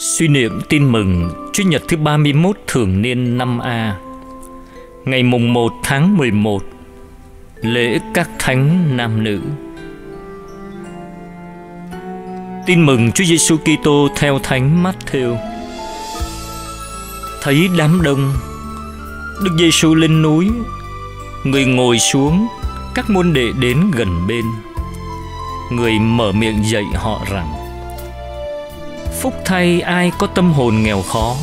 Suy niệm tin mừng Chúa Nhật thứ 31 thường niên năm A Ngày mùng 1 tháng 11 Lễ các thánh nam nữ Tin mừng Chúa Giêsu Kitô theo Thánh Matthew. Thấy đám đông, Đức Giêsu lên núi, người ngồi xuống, các môn đệ đến gần bên. Người mở miệng dạy họ rằng: Phúc thay ai có tâm hồn nghèo khó,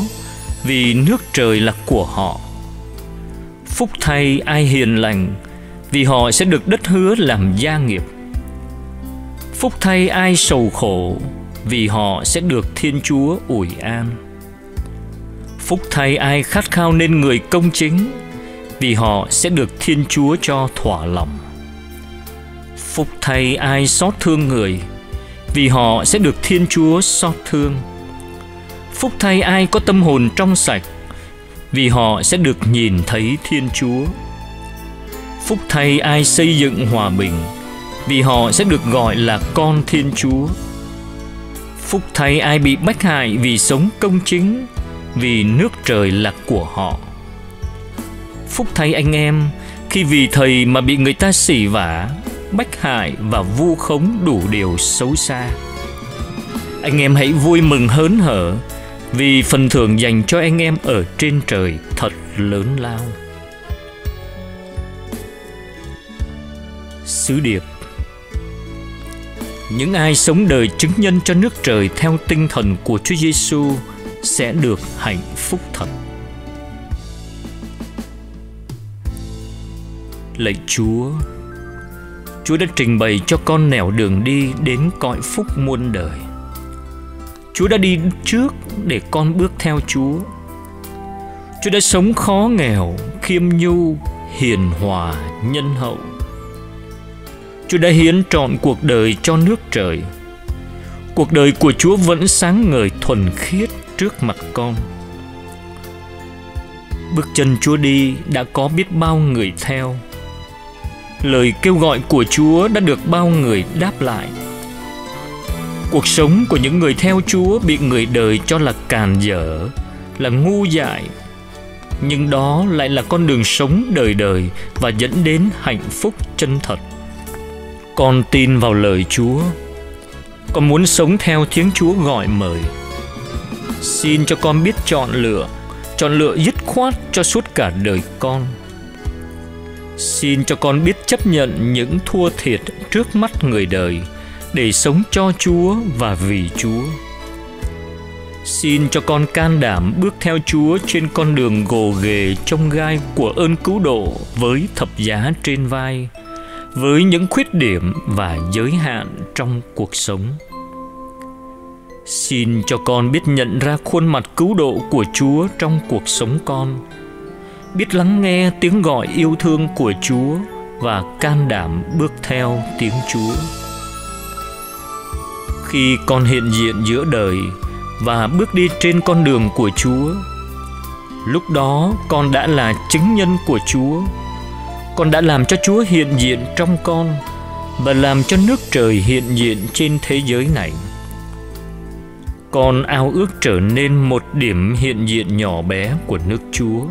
vì nước trời là của họ. Phúc thay ai hiền lành, vì họ sẽ được đất hứa làm gia nghiệp. Phúc thay ai sầu khổ, vì họ sẽ được Thiên Chúa ủi an. Phúc thay ai khát khao nên người công chính, vì họ sẽ được Thiên Chúa cho thỏa lòng. Phúc thay ai xót thương người, vì họ sẽ được Thiên Chúa xót thương. Phúc thay ai có tâm hồn trong sạch, vì họ sẽ được nhìn thấy Thiên Chúa. Phúc thay ai xây dựng hòa bình, vì họ sẽ được gọi là con Thiên Chúa. Phúc thay ai bị bách hại vì sống công chính, vì nước trời là của họ. Phúc thay anh em khi vì thầy mà bị người ta xỉ vả, bách hại và vu khống đủ điều xấu xa. Anh em hãy vui mừng hớn hở vì phần thưởng dành cho anh em ở trên trời thật lớn lao. Sứ điệp những ai sống đời chứng nhân cho nước trời theo tinh thần của Chúa Giêsu sẽ được hạnh phúc thật. Lạy Chúa, Chúa đã trình bày cho con nẻo đường đi đến cõi phúc muôn đời. Chúa đã đi trước để con bước theo Chúa. Chúa đã sống khó nghèo, khiêm nhu, hiền hòa, nhân hậu Chúa đã hiến trọn cuộc đời cho nước trời. Cuộc đời của Chúa vẫn sáng ngời thuần khiết trước mặt con. Bước chân Chúa đi đã có biết bao người theo. Lời kêu gọi của Chúa đã được bao người đáp lại. Cuộc sống của những người theo Chúa bị người đời cho là càn dở, là ngu dại. Nhưng đó lại là con đường sống đời đời và dẫn đến hạnh phúc chân thật. Con tin vào lời Chúa. Con muốn sống theo tiếng Chúa gọi mời. Xin cho con biết chọn lựa, chọn lựa dứt khoát cho suốt cả đời con. Xin cho con biết chấp nhận những thua thiệt trước mắt người đời, để sống cho Chúa và vì Chúa. Xin cho con can đảm bước theo Chúa trên con đường gồ ghề trong gai của ơn cứu độ với thập giá trên vai, với những khuyết điểm và giới hạn trong cuộc sống xin cho con biết nhận ra khuôn mặt cứu độ của chúa trong cuộc sống con biết lắng nghe tiếng gọi yêu thương của chúa và can đảm bước theo tiếng chúa khi con hiện diện giữa đời và bước đi trên con đường của chúa, lúc đó con đã là chứng nhân của chúa con đã làm cho Chúa hiện diện trong con và làm cho nước trời hiện diện trên thế giới này. Con ao ước trở nên một điểm hiện diện nhỏ bé của nước Chúa.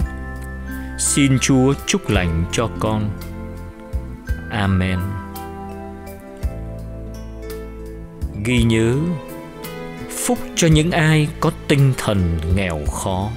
Xin Chúa chúc lành cho con. Amen. Ghi nhớ, phúc cho những ai có tinh thần nghèo khó.